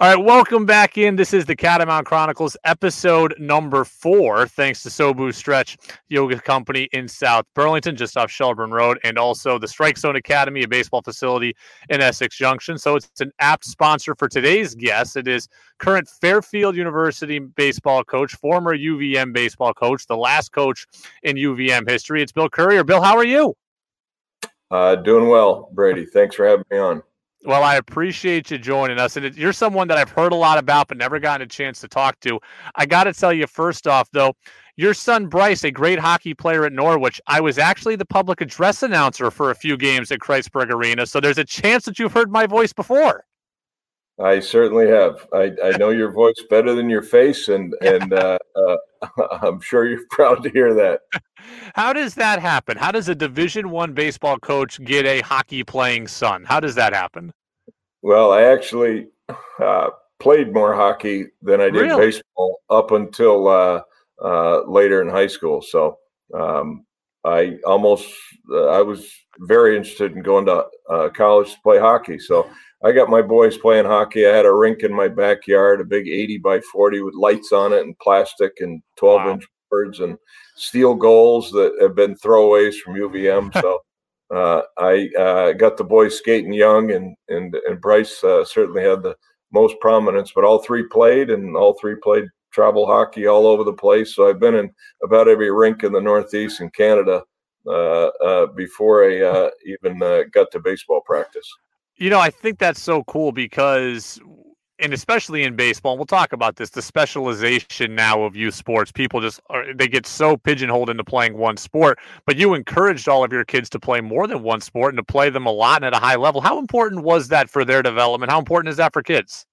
All right, welcome back in. This is the Catamount Chronicles, episode number four. Thanks to Sobu Stretch Yoga Company in South Burlington, just off Shelburne Road, and also the Strike Zone Academy, a baseball facility in Essex Junction. So it's an apt sponsor for today's guest. It is current Fairfield University baseball coach, former UVM baseball coach, the last coach in UVM history. It's Bill Currier. Bill, how are you? Uh, doing well, Brady. Thanks for having me on. Well, I appreciate you joining us. And you're someone that I've heard a lot about, but never gotten a chance to talk to. I got to tell you, first off, though, your son Bryce, a great hockey player at Norwich, I was actually the public address announcer for a few games at Kreitzberg Arena. So there's a chance that you've heard my voice before. I certainly have. I, I know your voice better than your face, and and uh, uh, I'm sure you're proud to hear that. How does that happen? How does a Division One baseball coach get a hockey playing son? How does that happen? Well, I actually uh, played more hockey than I did really? baseball up until uh, uh, later in high school. So um, I almost uh, I was very interested in going to uh, college to play hockey. So I got my boys playing hockey. I had a rink in my backyard, a big 80 by 40 with lights on it and plastic and 12 wow. inch boards and steel goals that have been throwaways from UVM. So uh, I uh, got the boys skating young, and and and Bryce uh, certainly had the most prominence. But all three played, and all three played travel hockey all over the place. So I've been in about every rink in the Northeast and Canada uh, uh, before I uh, even got to baseball practice. You know, I think that's so cool because and especially in baseball, and we'll talk about this, the specialization now of youth sports. People just are, they get so pigeonholed into playing one sport, but you encouraged all of your kids to play more than one sport and to play them a lot and at a high level. How important was that for their development? How important is that for kids?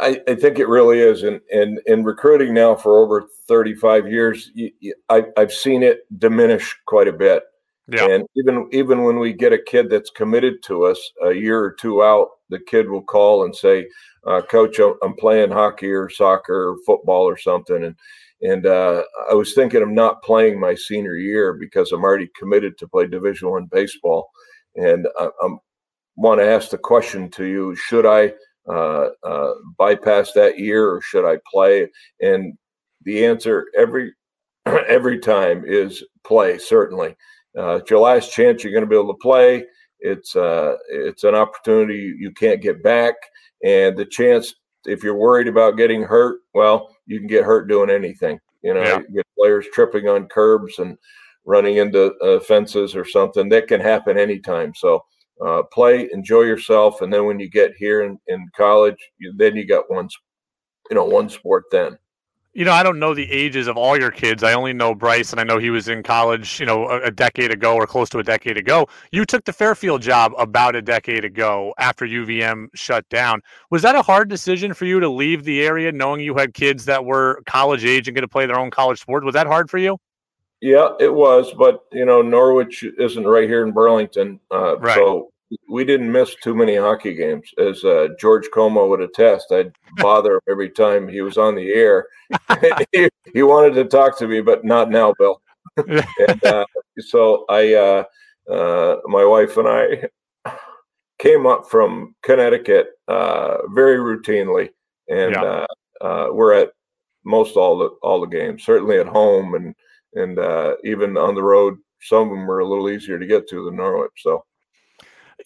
I, I think it really is. And in, in, in, recruiting now for over 35 years, you, you, I, I've seen it diminish quite a bit. Yeah. And even even when we get a kid that's committed to us a year or two out, the kid will call and say, uh, "Coach, I'm playing hockey or soccer or football or something," and and uh, I was thinking of not playing my senior year because I'm already committed to play Division One baseball, and I, I want to ask the question to you: Should I uh, uh, bypass that year or should I play? And the answer every every time is play. Certainly, uh, it's your last chance. You're going to be able to play. It's uh, it's an opportunity you can't get back, and the chance if you're worried about getting hurt, well, you can get hurt doing anything. You know, yeah. you get players tripping on curbs and running into uh, fences or something. That can happen anytime. So uh, play, enjoy yourself, and then when you get here in, in college, you, then you got one, you know, one sport. Then you know, I don't know the ages of all your kids. I only know Bryce, and I know he was in college, you know, a, a, decade ago or close to a decade ago. You took the Fairfield job about a decade ago after UVM shut down. Was that a hard decision for you to leave the area, knowing you had kids that were college age and going to play their own college sports? Was that hard for you? Yeah, it was, but you know, Norwich isn't right here in Burlington, uh, right. so we didn't miss too many hockey games, as uh, George Commo would attest. I'd bother him every time he was on the air. he, he, wanted to talk to me, but not now, Bill. and uh, so I, uh, uh, my wife and I, came up from Connecticut uh, very routinely, and yeah. Uh, we're at most all the all the games. Certainly at home, and and even on the road, some of them were a little easier to get to than Norwich. So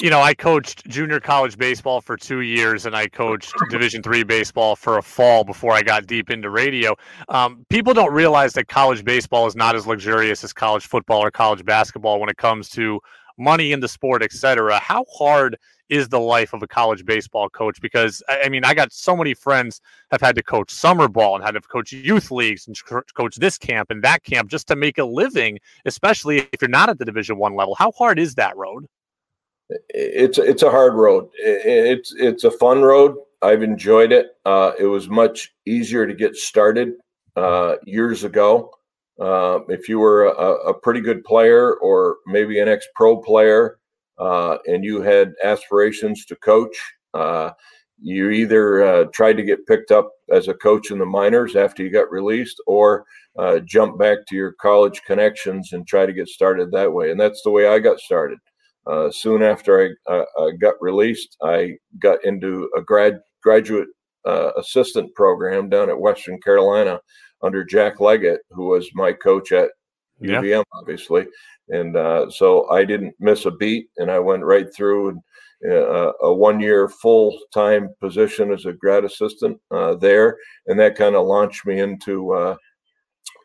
you know, I coached junior college baseball for two years, and I coached Division three baseball for a fall before I got deep into radio. Um, people don't realize that college baseball is not as luxurious as college football or college basketball when it comes to money in the sport, etc. How hard is the life of a college baseball coach? Because I mean, I got so many friends have had to coach summer ball and had to coach youth leagues and coach this camp and that camp just to make a living, especially if you're not at the Division one level. How hard is that road? It's it's a hard road. It's it's a fun road. I've enjoyed it. Uh, it was much easier to get started uh, years ago. Uh, if you were a, a, pretty good player or maybe an ex-pro player uh, and you had aspirations to coach, uh, you either uh, tried to get picked up as a coach in the minors after you got released, or jump back to your college connections and try to get started that way. And that's the way I got started. Uh, soon after I uh, got released, I got into a grad graduate uh, assistant program down at Western Carolina under Jack Leggett, who was my coach at yeah. UVM, obviously. And uh, so I didn't miss a beat, and I went right through and uh, a one year full time position as a grad assistant uh, there. And that kind of launched me into uh,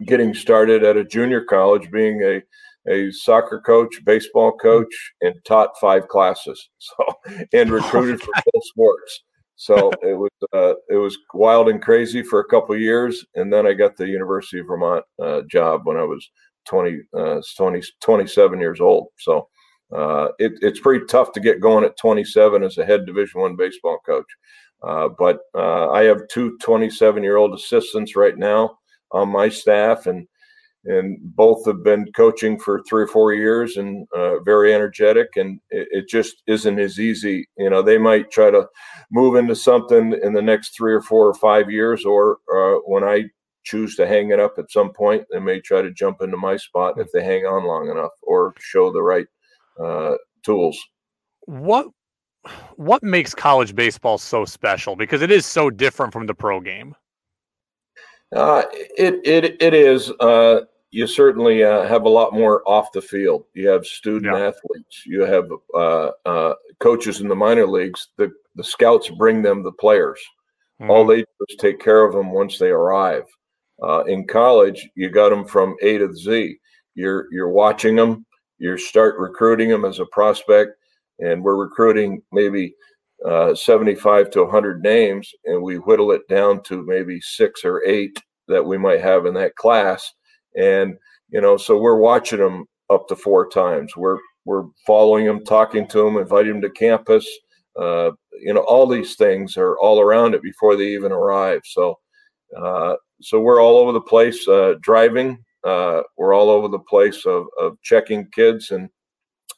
getting started at a junior college, being a a soccer coach, baseball coach, and taught five classes. So and recruited for both sports. So it was uh, it was wild and crazy for a couple years, and then I got the University of Vermont uh, job when I was 20, uh, 20 27 years old. So uh, it, it's pretty tough to get going at 27 as a head Division One baseball coach. Uh, but uh, I have two 27 year old assistants right now on my staff, and and both have been coaching for three or four years and uh, very energetic and it, it, just isn't as easy. You know they might try to move into something in the next three or four or five years or uh, when i choose to hang it up at some point they may try to jump into my spot if they hang on long enough or show the right uh, tools. What what makes college baseball so special? Because it is so different from the pro game uh, it it it is. Uh, you certainly uh, have a lot more off the field. You have student yeah. athletes. You have uh, uh, coaches in the minor leagues. The the scouts bring them the players. Mm-hmm. All they do is take care of them once they arrive. Uh, in college, you got them from A to Z. You're you're watching them. You start recruiting them as a prospect, and we're recruiting maybe uh, 75 to 100 names, and we whittle it down to maybe six or eight that we might have in that class. And you know so we're watching them up to four times. We're we're following them talking to them inviting them to campus. Uh, you know all these things are all around it before they even arrive. So uh, so we're all over the place uh, driving. Uh, we're all over the place of, of checking kids and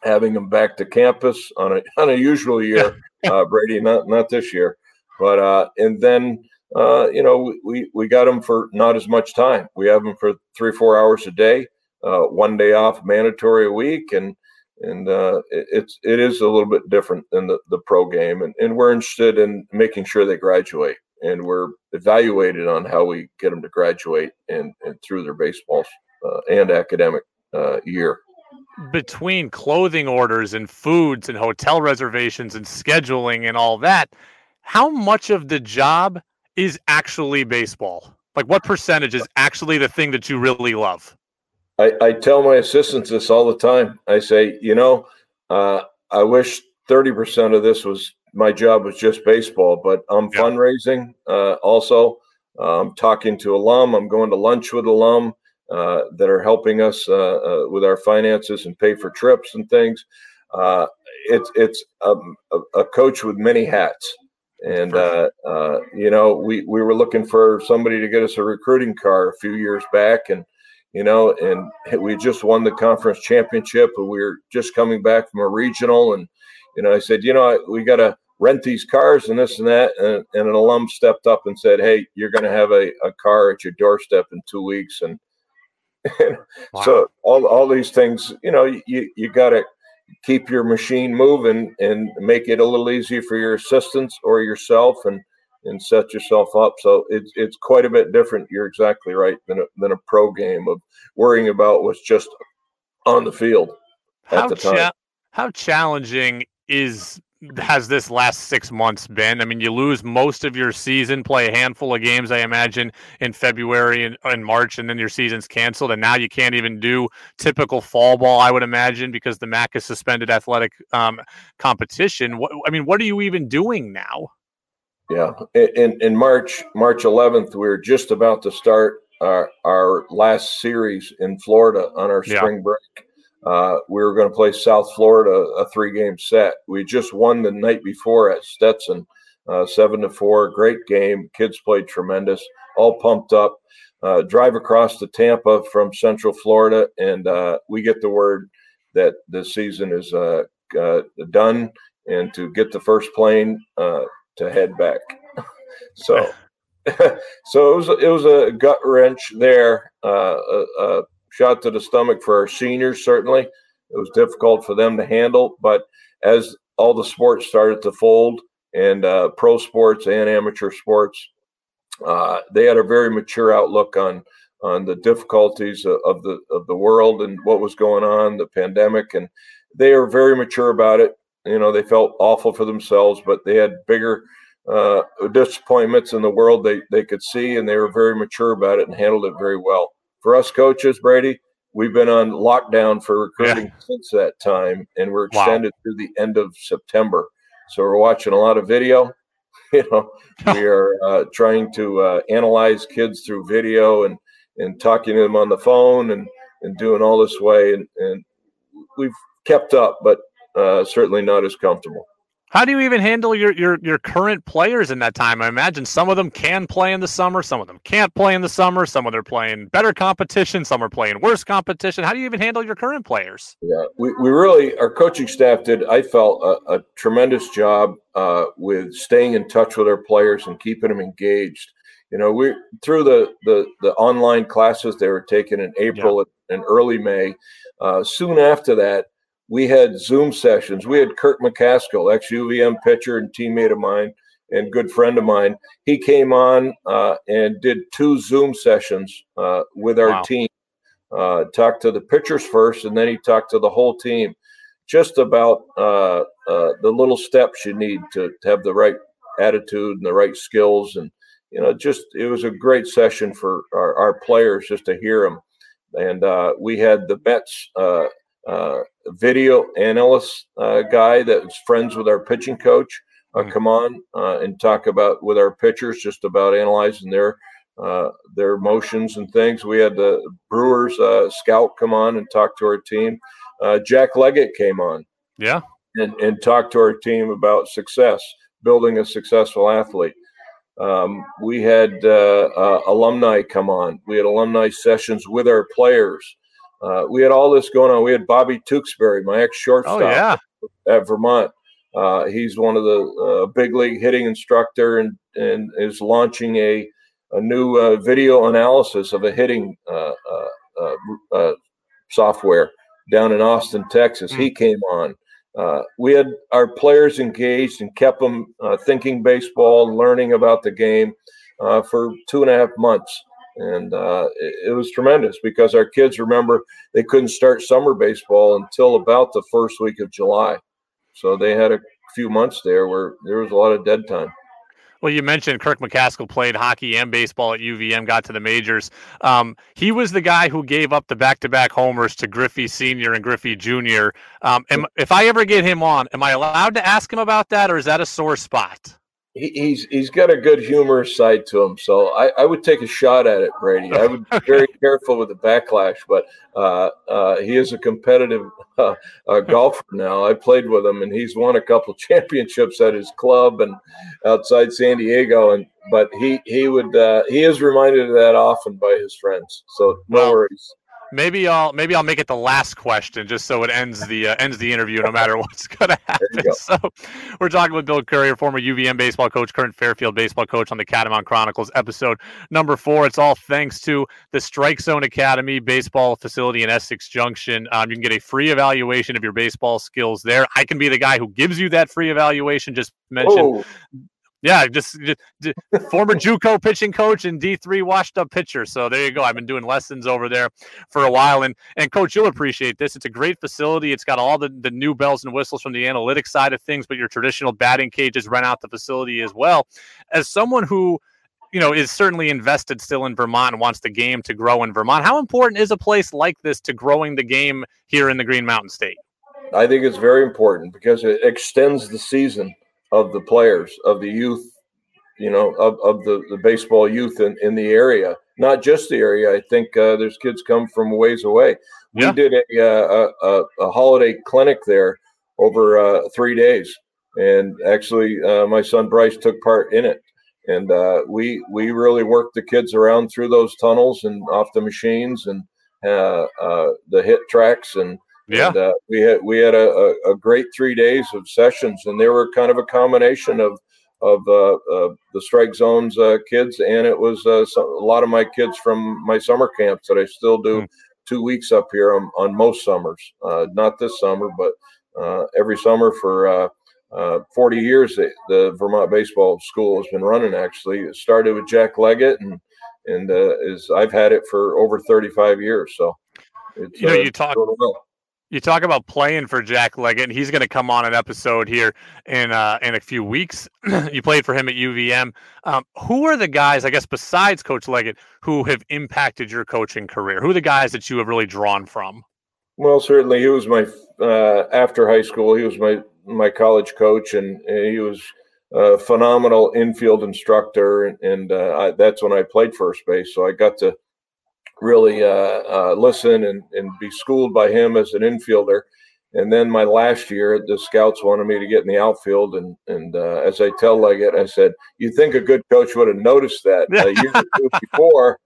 having them back to campus on a on a usual year uh, brady not not this year but uh, and then uh, you know, we, we got them for not as much time. We have them for three four hours a day, uh, one day off mandatory a week, and and uh, it, it's it is a little bit different than the, the pro game, and, and we're interested in making sure they graduate, and we're evaluated on how we get them to graduate and, and through their baseball uh, and academic uh, year. Between clothing orders and foods and hotel reservations and scheduling and all that, how much of the job is actually baseball? Like, what percentage is actually the thing that you really love? I, I tell my assistants this all the time. I say, you know, uh, I wish 30% of this was my job was just baseball, but I'm yeah. fundraising uh, also. I'm talking to alum. I'm going to lunch with alum uh, that are helping us uh, uh, with our finances and pay for trips and things. Uh, it's it's um, a, a coach with many hats and uh, uh, you know, we we were looking for somebody to get us a recruiting car a few years back, and you know, and we just won the conference championship, and we were just coming back from a regional, and you know, I said, you know, we got to rent these cars and this and that, and, and an alum stepped up and said, hey, you're going to have a, a car at your doorstep in two weeks, and wow. so all all these things, you know, you you got to keep your machine moving and make it a little easier for your assistants or yourself and and set yourself up. So it's it's quite a bit different. You're exactly right than a, than a pro game of worrying about what's just on the field at how the time. Cha- how challenging is has this last six months been? I mean, you lose most of your season, play a handful of games, I imagine, in February and, and March, and then your season's canceled. And now you can't even do typical fall ball, I would imagine, because the MAAC has suspended athletic um, competition. What, I mean, what are you even doing now? Yeah, in in March March 11th, we are just about to start our our last series in Florida on our spring yeah. break uh, we were going to play South Florida a three game set. We just won the night before at Stetson, uh, seven to four. Great game. Kids played tremendous. All pumped up. Uh, drive across to Tampa from Central Florida, and uh, we get the word that the season is uh, done, and to get the first plane to head back. so. so it was it was a gut wrench there. Uh, shot to the stomach for our seniors, certainly. It was difficult for them to handle. But as all the sports started to fold and uh, pro sports and amateur sports. Uh, they had a very mature outlook on on the difficulties of the of the world and what was going on, the pandemic, and they are very mature about it. You know, they felt awful for themselves, but they had bigger uh, disappointments in the world they they could see, and they were very mature about it and handled it very well. For us coaches, Brady, we've been on lockdown for recruiting yeah. since that time, and we're extended wow. through the end of September. So we're watching a lot of video. You know, we are uh, trying to uh, analyze kids through video and and talking to them on the phone and and doing all this way, and and we've kept up, but uh, certainly not as comfortable. How do you even handle your, your your current players in that time? I imagine some of them can play in the summer, some of them can't play in the summer, some of them are playing better competition, some are playing worse competition. How do you even handle your current players? Yeah, we, we really, our coaching staff did, I felt, a, a tremendous job uh, with staying in touch with our players and keeping them engaged. You know, we through the the, the online classes they were taking in April yeah. and early May. Uh, soon after that, we had Zoom sessions. We had Kirk McCaskill, ex UVM pitcher and teammate of mine and good friend of mine. He came on uh, and did two Zoom sessions uh, with our wow. team. Uh, talked to the pitchers first, and then he talked to the whole team, just about uh, uh, the little steps you need to, to, have the right attitude and the right skills. And you know, just it was a great session for our, our players just to hear them. And uh, we had the Mets uh, video analyst uh, guy that's friends with our pitching coach uh, mm-hmm. come on uh, and talk about with our pitchers just about analyzing their uh, their motions and things. We had the Brewers uh, scout come on and talk to our team. Jack Leggett came on, yeah, and and talk to our team about success, building a successful athlete. Um, we had alumni come on. We had alumni sessions with our players uh, we had all this going on. We had Bobby Tewksbary, my ex shortstop oh, yeah. at Vermont. Uh, he's one of the uh, big league hitting instructor and, and is launching a, a new uh, video analysis of a hitting uh, uh, software down in Austin, Texas. Mm. He came on. we had our players engaged and kept them thinking baseball, learning about the game for two and a half months and uh, it, it, was tremendous because our kids remember they couldn't start summer baseball until about the first week of July, so they had a few months there where there was a lot of dead time. Well, you mentioned Kirk McCaskill played hockey and baseball at UVM, got to the majors. Um, he was the guy who gave up the back-to-back homers to Griffey Senior and Griffey Junior. Um, am, if I ever get him on, am I allowed to ask him about that, or is that a sore spot? He, he's he's got a good humorous side to him. So I, I would take a shot at it, Brady. I would be very careful with the backlash, but uh, uh, he is a competitive uh, uh, golfer now. I played with him, and he's won a couple of championships at his club and outside San Diego. And but he he would uh, he is reminded of that often by his friends. So no well, worries maybe I'll maybe I'll make it the last question just so it ends the uh, ends the interview no matter what's going to happen. Go. So we're talking with Bill Currier, former UVM baseball coach, current Fairfield baseball coach on the Catamount Chronicles episode number four. It's all thanks to the Strike Zone Academy baseball facility in Essex Junction. Um, you can get a free evaluation of your baseball skills there. I can be the guy who gives you that free evaluation. Just mention. Yeah, just, just, just former JUCO pitching coach and D three washed up pitcher. So there you go. I've been doing lessons over there for a while, and and coach, you'll appreciate this. It's a great facility. It's got all the the new bells and whistles from the analytics side of things, but your traditional batting cages rent out the facility as well. As someone who you know is certainly invested still in Vermont and wants the game to grow in Vermont, how important is a place like this to growing the game here in the Green Mountain State? I think it's very important because it extends the season of the players, of the youth, you know, of, of the, the baseball youth in, in the area. Not just the area. I think uh, there's kids come from ways away. Yeah. We did a, uh, a, a, holiday clinic there over uh, three days. And actually, uh, my son Bryce took part in it. And uh, we we really worked the kids around through those tunnels and off the machines and uh, the tracks and yeah, and, uh, we had we had a, a, great three days of sessions, and they were kind of a combination of of uh, uh, the strike zones uh, kids, and it was uh, some, a lot of my kids from my summer camps that I still do mm. two weeks up here on, on most summers. Uh, not this summer, but every summer for uh, 40 years that the Vermont Baseball School has been running. Actually, it started with Jack Leggett, and and uh, is I've had it for over 35 years. So, you know, you talk. Well. You talk about playing for Jack Leggett, and he's going to come on an episode here in uh, in a few weeks. you played for him at UVM. Um, who are the guys, I guess, besides Coach Leggett, who have impacted your coaching career? Who are the guys that you have really drawn from? Well, certainly he was my uh, after high school. He was my my college coach, and, and he was a phenomenal infield instructor. And, and uh, I, that's when I played first base, so I got to really uh, uh, listen and, and be schooled by him as an infielder. And then my last year, the scouts wanted me to get in the outfield, and and uh, as I tell Leggett, I said, "You think a good coach would have noticed that a year or two before,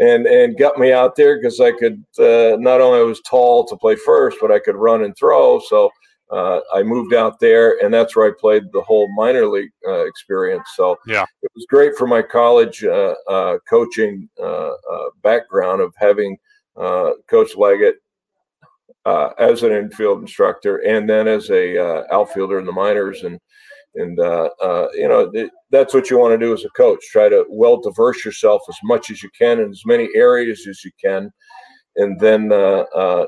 and and got me out there because I could uh, not only I was tall to play first, but I could run and throw. So uh, I moved out there, and that's where I played the whole minor league uh, experience. So yeah, it was great for my college uh, uh coaching uh, uh, background of having Coach Leggett as an infield instructor, and then as a outfielder in the minors, and and you know it, that's what you want to do as a coach. Try to well diverse yourself as much as you can in as many areas as you can, and then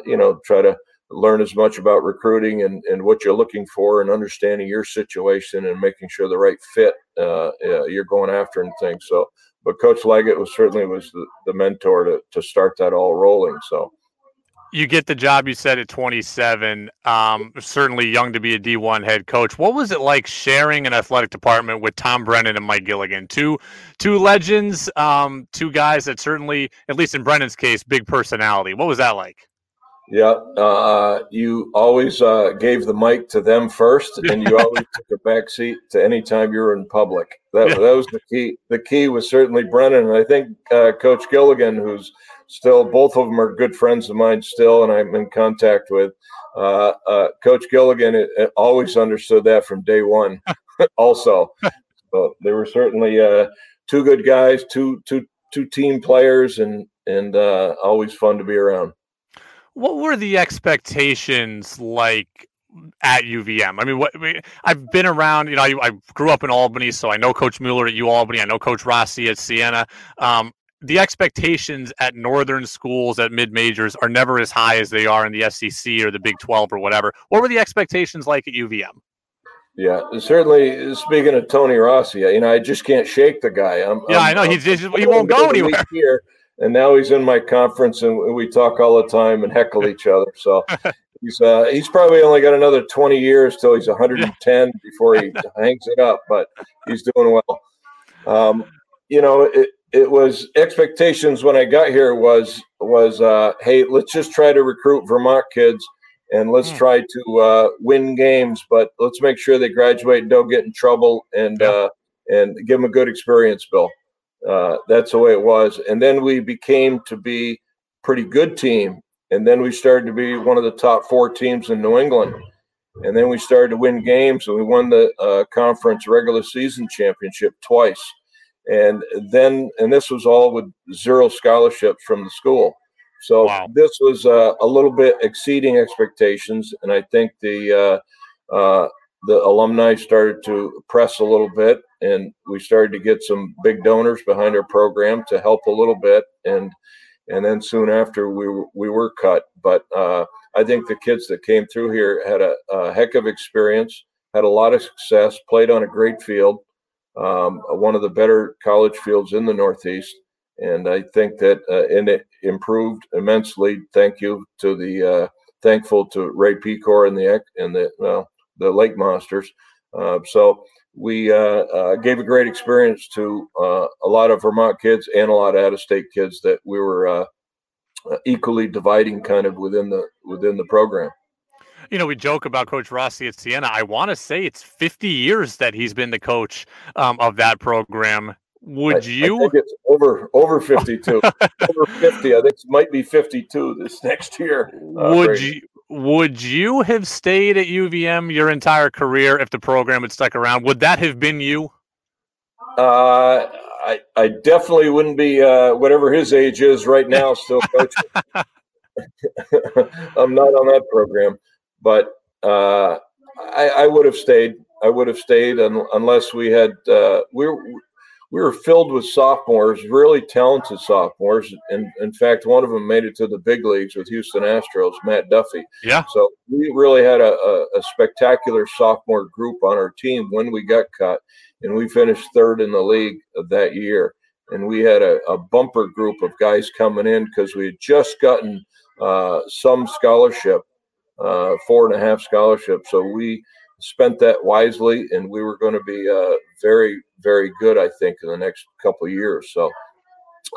you know try to learn as much about recruiting and, and what you're looking for and understanding your situation and making sure the right fit uh, you're going after and things. So, but Coach Leggett was certainly was the, the mentor to, to start that all rolling. So. You get the job you said at 27 um, certainly young to be a d1 head coach. What was it like sharing an athletic department with tom brennan and mike gilligan? Two two legends um, two guys that certainly at least in brennan's case big personality. What was that like yeah, uh, you always uh, gave the mic to them first, and you always took a back seat to any time you were in public. That, yeah. that was the key. The key was certainly Brennan, and I think uh, Coach Gilligan, who's still both of them are good friends of mine still, and I'm in contact with. Uh, uh, Coach Gilligan it, it always understood that from day one. also, so they were certainly uh, two good guys, two two two team players, and and always fun to be around. What were the expectations like at UVM? I mean, what I've been around. You know, I, I grew up in Albany, so I know Coach Mueller at U Albany. I know Coach Rossi at Siena. Um, the expectations at northern schools at mid majors are never as high as they are in the SEC or the Big Twelve or whatever. What were the expectations like at UVM? Yeah, certainly. Speaking of Tony Rossi, you know, I just can't shake the guy. I'm, yeah, I'm, i know. He's, he won't go anywhere. Here, and now he's in my conference and we talk all the time and heckle each other. So he's uh, he's probably only got another 20 years till he's 110 before he hangs it up, but he's doing well. Um, you know, it, it was expectations when I got here was was uh, hey, let's just try to recruit Vermont kids and let's mm. try to uh, win games, but let's make sure they graduate and don't get in trouble and yeah. uh, and give them a good experience, Bill. Uh, that's the way it was. And then we became to be pretty good team. And then we started to be one of the top four teams in New England. And then we started to win games, and we won the uh, conference regular season championship twice. And then, and this was all with zero scholarships from the school. So wow. this was uh, a little bit exceeding expectations, and I think the uh, uh, the alumni started to press a little bit and we started to get some big donors behind our program to help a little bit and and then soon after we were, we were cut. But uh, i think the kids that came through here had a, a, heck of experience had a lot of success played on a great field um, one of the better college fields in the northeast and i think that uh, and it improved immensely. Thank you to the uh, thankful to ray pecor and the and the well the lake monsters. Uh, so we uh, uh, gave a great experience to uh, a lot of Vermont kids and a lot of out-of-state kids that we were uh, uh, equally dividing kind of within the within the program. You know, we joke about Coach Rossi at Siena. I want to say it's 50 years that he's been the coach um, of that program. Would I, you? I think it's over over 52, over 50. I think it might be 52 this next year. would you? Would you have stayed at UVM your entire career if the program had stuck around? Would that have been you? Uh, I, I definitely wouldn't be uh, whatever his age is right now, still coaching. I'm not on that program, but uh, I, I, would have stayed. I would have stayed un, unless we had uh, we were we were filled with sophomores, really talented sophomores. And in fact, one of them made it to the big leagues with Houston Astros, Matt Duffy. Yeah. So we really had a, a, a spectacular sophomore group on our team when we got cut, and we finished third in the league that year. And we had a, a bumper group of guys coming in because we had just gotten uh, some scholarship, uh, four and a half scholarship. So we spent that wisely, and we were going to be uh, very, very good, I think, in the next couple years. So,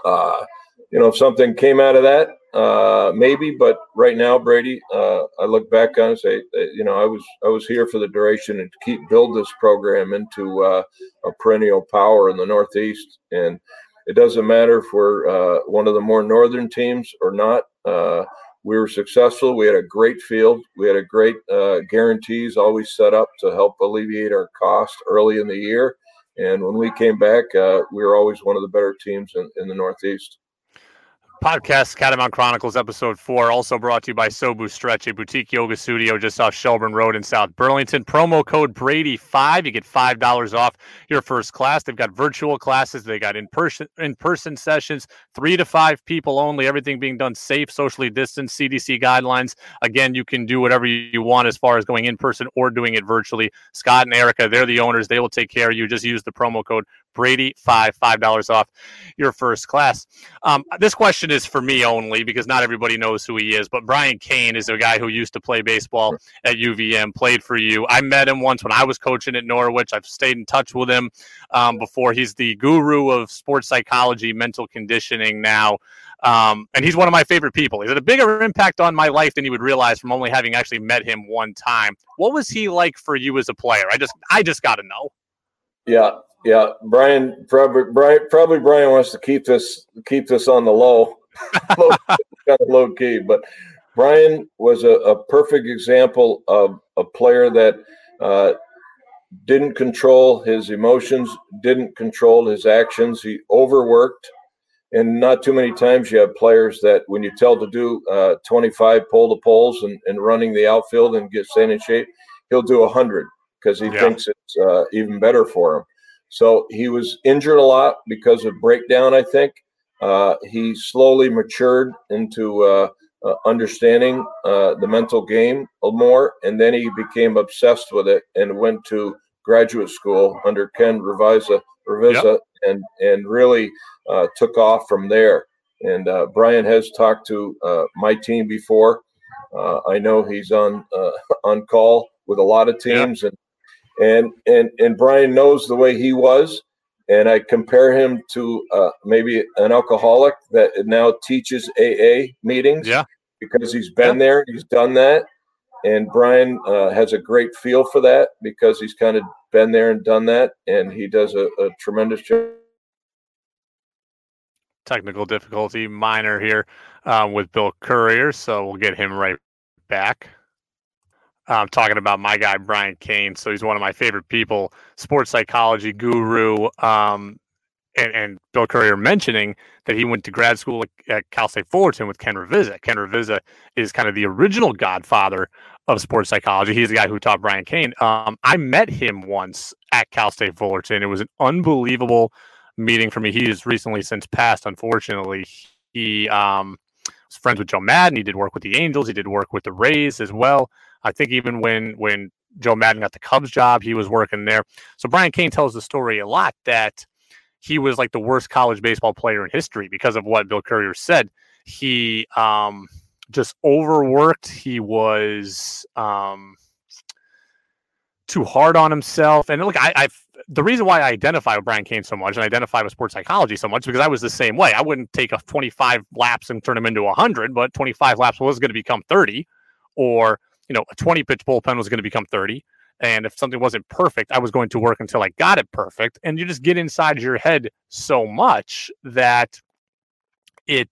uh, you know, if something came out of that, uh, maybe. But right now, Brady, uh, I look back on and say, you know, I was I was here for the duration and to keep build this program into uh, a perennial power in the Northeast, and it doesn't matter if we're uh, one of the more northern teams or not we were successful. We had a great field. We had a great uh, guarantees always set up to help alleviate our cost early in the year. And when we came back, uh, we were always one of the better teams in, in the Northeast. Podcast Catamount Chronicles, episode four, also brought to you by Sobu Stretch, a boutique yoga studio just off Shelburne Road in South Burlington. Promo code Brady5. You get $5 off your first class. They've got virtual classes, they got in person in person sessions, three to five people only, everything being done safe, socially distanced, CDC guidelines. Again, you can do whatever you want as far as going in person or doing it virtually. Scott and Erica, they're the owners. They will take care of you. Just use the promo code Brady five five dollars off your first class. Um, this question is for me only because not everybody knows who he is. But Brian Cain is a guy who used to play baseball at UVM, played for you. I met him once when I was coaching at Norwich. I've stayed in touch with him um, before. He's the guru of sports psychology, mental conditioning now. Um, and he's one of my favorite people. He's had a bigger impact on my life than you would realize from only having actually met him one time. What was he like for you as a player? I just, I just got to know. Yeah, yeah, Brian probably Brian probably Brian wants to keep this keep this on the low, low kind of low key. But Brian was a, a, perfect example of a player that uh, didn't control his emotions, didn't control his actions. He overworked, and not too many times you have players that when you tell to do uh, 25 pull the poles and, and running the outfield and get staying in shape, he'll do 100 because he yeah. thinks it's uh, even better for him. So he was injured a lot because of breakdown, I think. Uh, he slowly matured into uh, uh, understanding uh, the mental game a more, and then he became obsessed with it and went to graduate school under Ken Ravizza, Ravizza yep. and and really uh, took off from there. And uh, Brian has talked to my team before. I know he's on on call with a lot of teams, yep. and and and and Brian knows the way he was, and I compare him to uh, maybe an alcoholic that now teaches AA meetings. Yeah, because he's been yeah. there, he's done that, and Brian uh, has a great feel for that because he's kind of been there and done that, and he does a, a tremendous job. Technical difficulty minor here um, with Bill Currier, so we'll get him right back um, talking about my guy Brian Cain. So he's one of my favorite people, sports psychology guru. Um, and, and, Bill Currier mentioning that he went to grad school at Cal State Fullerton with Ken Ravizza. Ken Ravizza is kind of the original godfather of sports psychology. He's the guy who taught Brian Cain. Um, I met him once at Cal State Fullerton. It was an unbelievable meeting for me. He has recently since passed, unfortunately. He um, was friends with Joe Maddon. He did work with the Angels. He did work with the Rays as well. I think even when when Joe Maddon got the Cubs job, he was working there. So Brian Cain tells the story a lot that he was like the worst college baseball player in history because of what Bill Currier said. He um, just overworked. He was um, too hard on himself. And look, I, I've the reason why I identify with Brian Cain so much and identify with sports psychology so much because I was the same way. I wouldn't take a 25 laps and turn them into 100, but 25 laps was going to become 30, or you know, a 20 pitch bullpen was going to become 30. And if something wasn't perfect, I was going to work until I got it perfect. And you just get inside your head so much that it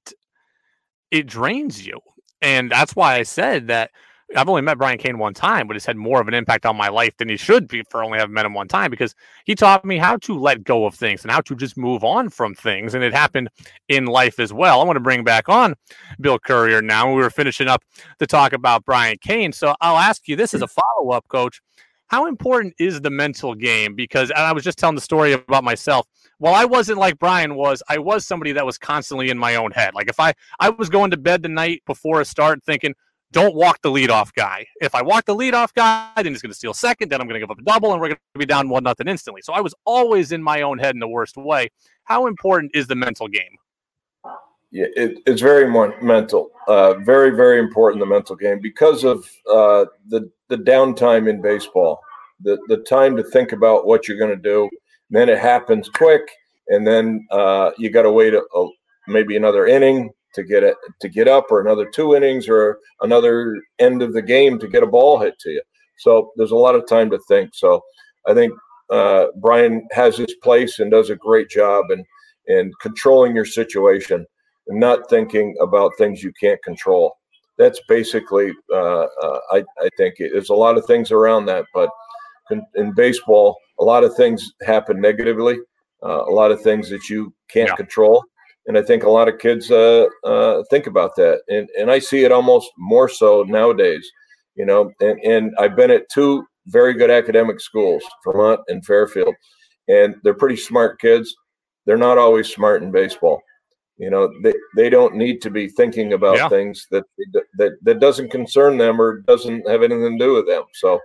it drains you. And that's why I said that I've only met Brian Cain one time, but it's had more of an impact on my life than he should be for only having met him one time because he taught me how to let go of things and how to just move on from things. And it happened in life as well. I want to bring back on Bill Currier now. We were finishing up to talk about Brian Cain. So I'll ask you this as a follow up, coach. how important is the mental game? Because I was just telling the story about myself. Well, I wasn't like Brian was, I was somebody that was constantly in my own head. Like if I I was going to bed the night before a start thinking, don't walk the leadoff guy. If I walk the leadoff guy, then he's going to steal second. Then I'm going to give up a double, and we're going to be down one nothing instantly. So I was always in my own head in the worst way. How important is the mental game? Yeah, it, it's very mental. Uh, very, very important the mental game because of uh, the the downtime in baseball. The the time to think about what you're going to do. Then it happens quick, and then uh, you got to wait a, a, maybe another inning to get it to get up, or another two innings, or another end of the game to get a ball hit to you. So there's a lot of time to think. So I think uh, Brian has his place and does a great job in in controlling your situation and not thinking about things you can't control. That's basically, uh, uh, I, I think, there's a lot of things around that, but in, in baseball, a lot of things happen negatively, uh, a lot of things that you can't yeah. control. And I think a lot of kids uh, uh, think about that. And, and I see it almost more so nowadays, you know, and, and I've been at two very good academic schools, Vermont and Fairfield, and they're pretty smart kids. They're not always smart in baseball you know they, they don't need to be thinking about yeah. things that, that that doesn't concern them or doesn't have anything to do with them so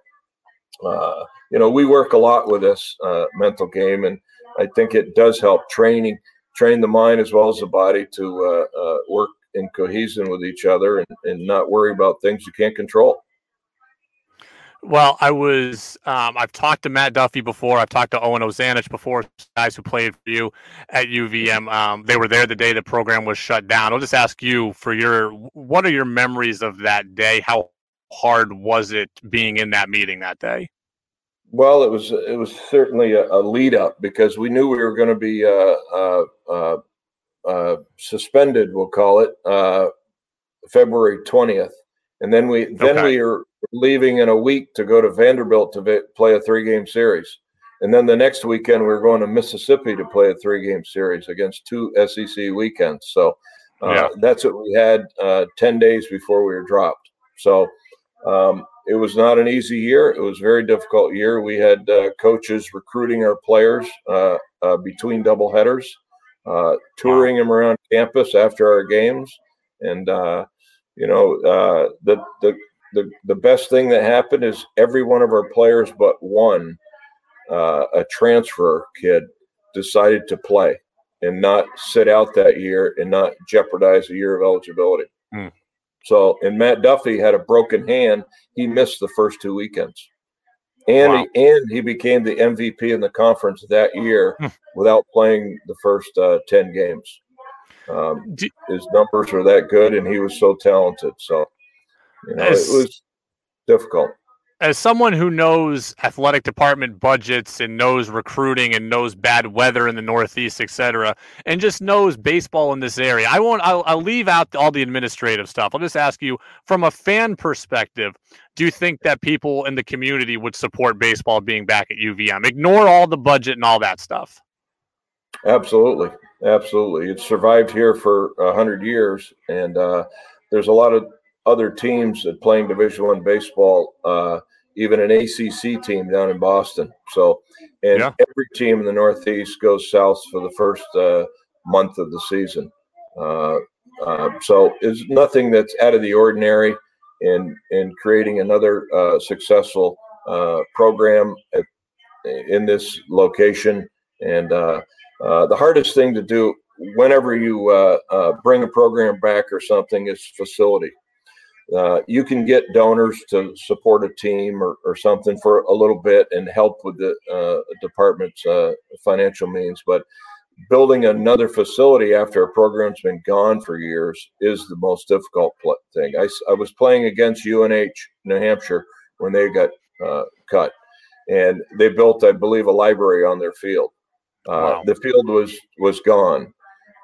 uh, you know we work a lot with this uh, mental game and i think it does help training train the mind as well as the body to uh, uh work in cohesion with each other and, and not worry about things you can't control well, I was. Um, I've talked to Matt Duffy before. I've talked to Owen Ozanich before. Guys who played for you at UVM. Um, they were there the day the program was shut down. I'll just ask you for your. What are your memories of that day? How hard was it being in that meeting that day? Well, it was. It was certainly a, a lead up because we knew we were going to be uh, uh, uh, uh, suspended. We'll call it uh, February twentieth, and then we then okay. we were leaving in a week to go to Vanderbilt to play a three game series. And then the next weekend, we are going to Mississippi to play a three game series against two SEC weekends. So uh, yeah. that's what we had uh, 10 days before we were dropped. So um, it was not an easy year. It was a very difficult year. We had uh, coaches recruiting our players uh, uh, between double headers, uh, touring them around campus after our games. And, you know, the, the, the, the best thing that happened is every one of our players but one, uh, a transfer kid, decided to play and not sit out that year and not jeopardize a year of eligibility. Mm. So, and Matt Duffy had a broken hand. He missed the first two weekends. And wow. he, and he became the MVP in the conference that year hmm. without playing the first uh, 10 games. Um, his numbers were that good, and he was so talented. So, you know, as, it was difficult. As someone who knows athletic department budgets and knows recruiting and knows bad weather in the Northeast, et cetera, and just knows baseball in this area, I won't. I'll, I'll leave out all the administrative stuff. I'll just ask you, from a fan perspective, do you think that people in the community would support baseball being back at UVM? Ignore all the budget and all that stuff. Absolutely, absolutely. It's survived here for a hundred years, and uh, there's a lot of other teams that playing Division One baseball, uh, even an ACC team down in Boston. So, and yeah. every team in the Northeast goes south for the first uh, month of the season. Uh, uh so, it's nothing that's out of the ordinary in in creating another uh, successful uh, program at, in this location. And the hardest thing to do whenever you bring a program back or something is facility uh, you can get donors to support a team or, or something for a little bit and help with the uh, department's uh, financial means. But building another facility after a program's been gone for years is the most difficult thing. I, I was playing against UNH New Hampshire when they got uh, cut, and they built, I believe, a library on their field. Uh, wow. The field was was gone.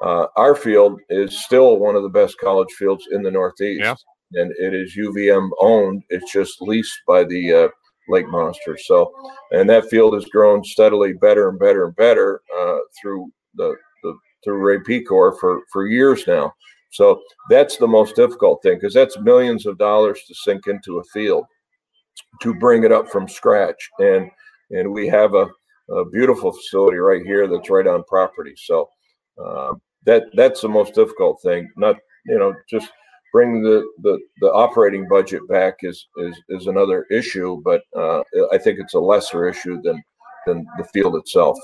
Uh, our field is still one of the best college fields in the Northeast. Yeah and it is UVM owned. It's just leased by the uh, Lake Monsters. So, and that field has grown steadily better and better and better uh, through the, the through Ray Pecor for for years now. So that's the most difficult thing because that's millions of dollars to sink into a field. to bring it up from scratch. And and we have a, a beautiful facility right here that's right on property. So uh, that that's the most difficult thing. Not you know just bring the, the, the operating budget back is, is, is another issue, but uh, I think it's a lesser issue than, than the field itself.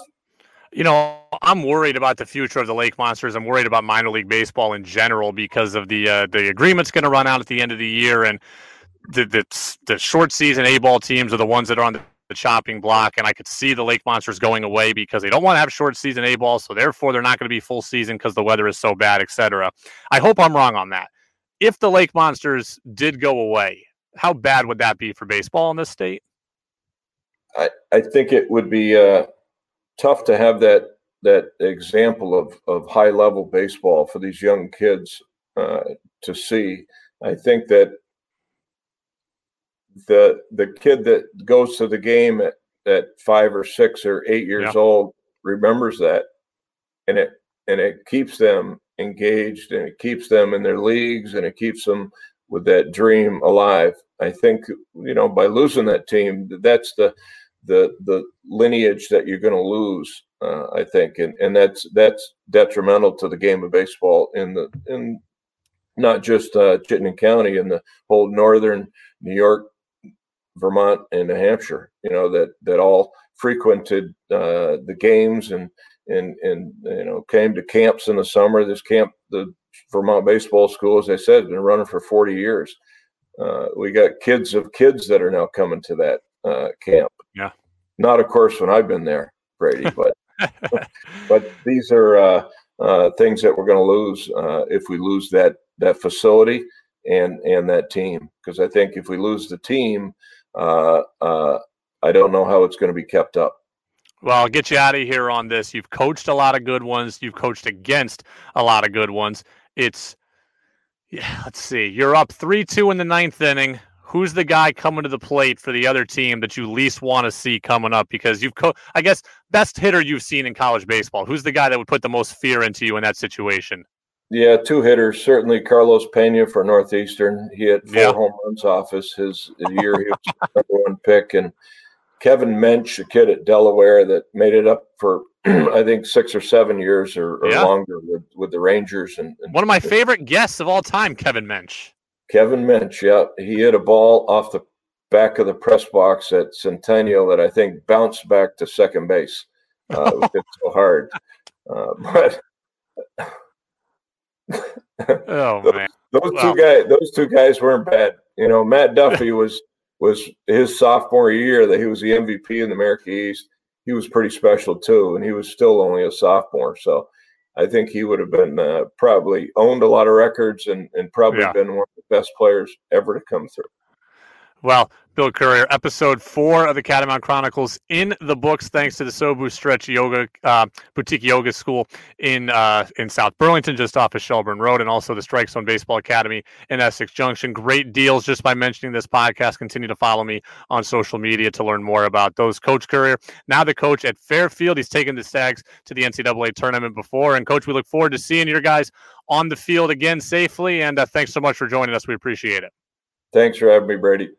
You know, I'm worried about the future of the Lake Monsters. I'm worried about minor league baseball in general because of the uh, the agreement's going to run out at the end of the year, and the, the the short season A ball teams are the ones that are on the the chopping block, and I could see the Lake Monsters going away because they don't want to have short season A ball, so therefore they're not going to be full season because the weather is so bad, etc. I hope I'm wrong on that. If the Lake Monsters did go away, how bad would that be for baseball in this state? I, I think it would be uh, tough to have that that example of, of high level baseball for these young kids uh, to see. I think that the the kid that goes to the game at, at five or six or eight years yeah. old remembers that and it and it keeps them engaged and it keeps them in their leagues and it keeps them with that dream alive. I think you know by losing that team that's the the the lineage that you're going to lose uh, i think and and that's that's detrimental to the game of baseball in the in not just uh, Chittenden County and the whole northern New York Vermont and New Hampshire, you know, that that all frequented uh, the games and and and you know came to camps in the summer. This camp, the Vermont Baseball School, as I said, has been running for 40 years. Uh, we got kids of kids that are now coming to that uh, camp. Yeah, not of course when I've been there, Brady, but but these are uh, uh, things that we're going to lose uh, if we lose that that facility and and that team. Because I think if we lose the team, uh, uh, I don't know how it's going to be kept up. Well, I'll get you out of here on this. You've coached a lot of good ones. You've coached against a lot of good ones. It's, yeah, let's see. You're up 3 2 in the ninth inning. Who's the guy coming to the plate for the other team that you least want to see coming up? Because you've, co- I guess, best hitter you've seen in college baseball. Who's the guy that would put the most fear into you in that situation? Yeah, two hitters. Certainly Carlos Pena for Northeastern. He had four yeah. home runs off his his year. He was number one pick. And Kevin Mench, a kid at Delaware that made it up for I think six or seven years or, or yeah. longer with, with the Rangers. And, and, one of my favorite guests of all time, Kevin Mench. Kevin Mench, yeah, he hit a ball off the back of the press box at Centennial that I think bounced back to second base. Uh, it was so hard, uh, but oh those, man, those two guys, those two guys weren't bad. You know, Matt Duffy was was his sophomore year that he was the MVP in the America East. He was pretty special too, and he was still only a sophomore. So I think he would have been uh, probably owned a lot of records and and probably yeah. been one of the best players ever to come through. Well, Bill Currier, episode four of the Catamount Chronicles in the books, thanks to the Sobu Stretch Yoga uh, Boutique Yoga School in uh, in South Burlington, just off of Shelburne Road, and also the Strike Zone Baseball Academy in Essex Junction. Great deals just by mentioning this podcast. Continue to follow me on social media to learn more about those. Coach Currier, now the coach at Fairfield. He's taken the Stags to the NCAA tournament before. And, Coach, we look forward to seeing your guys on the field again safely. And uh, thanks so much for joining us. We appreciate it. Thanks for having me, Brady.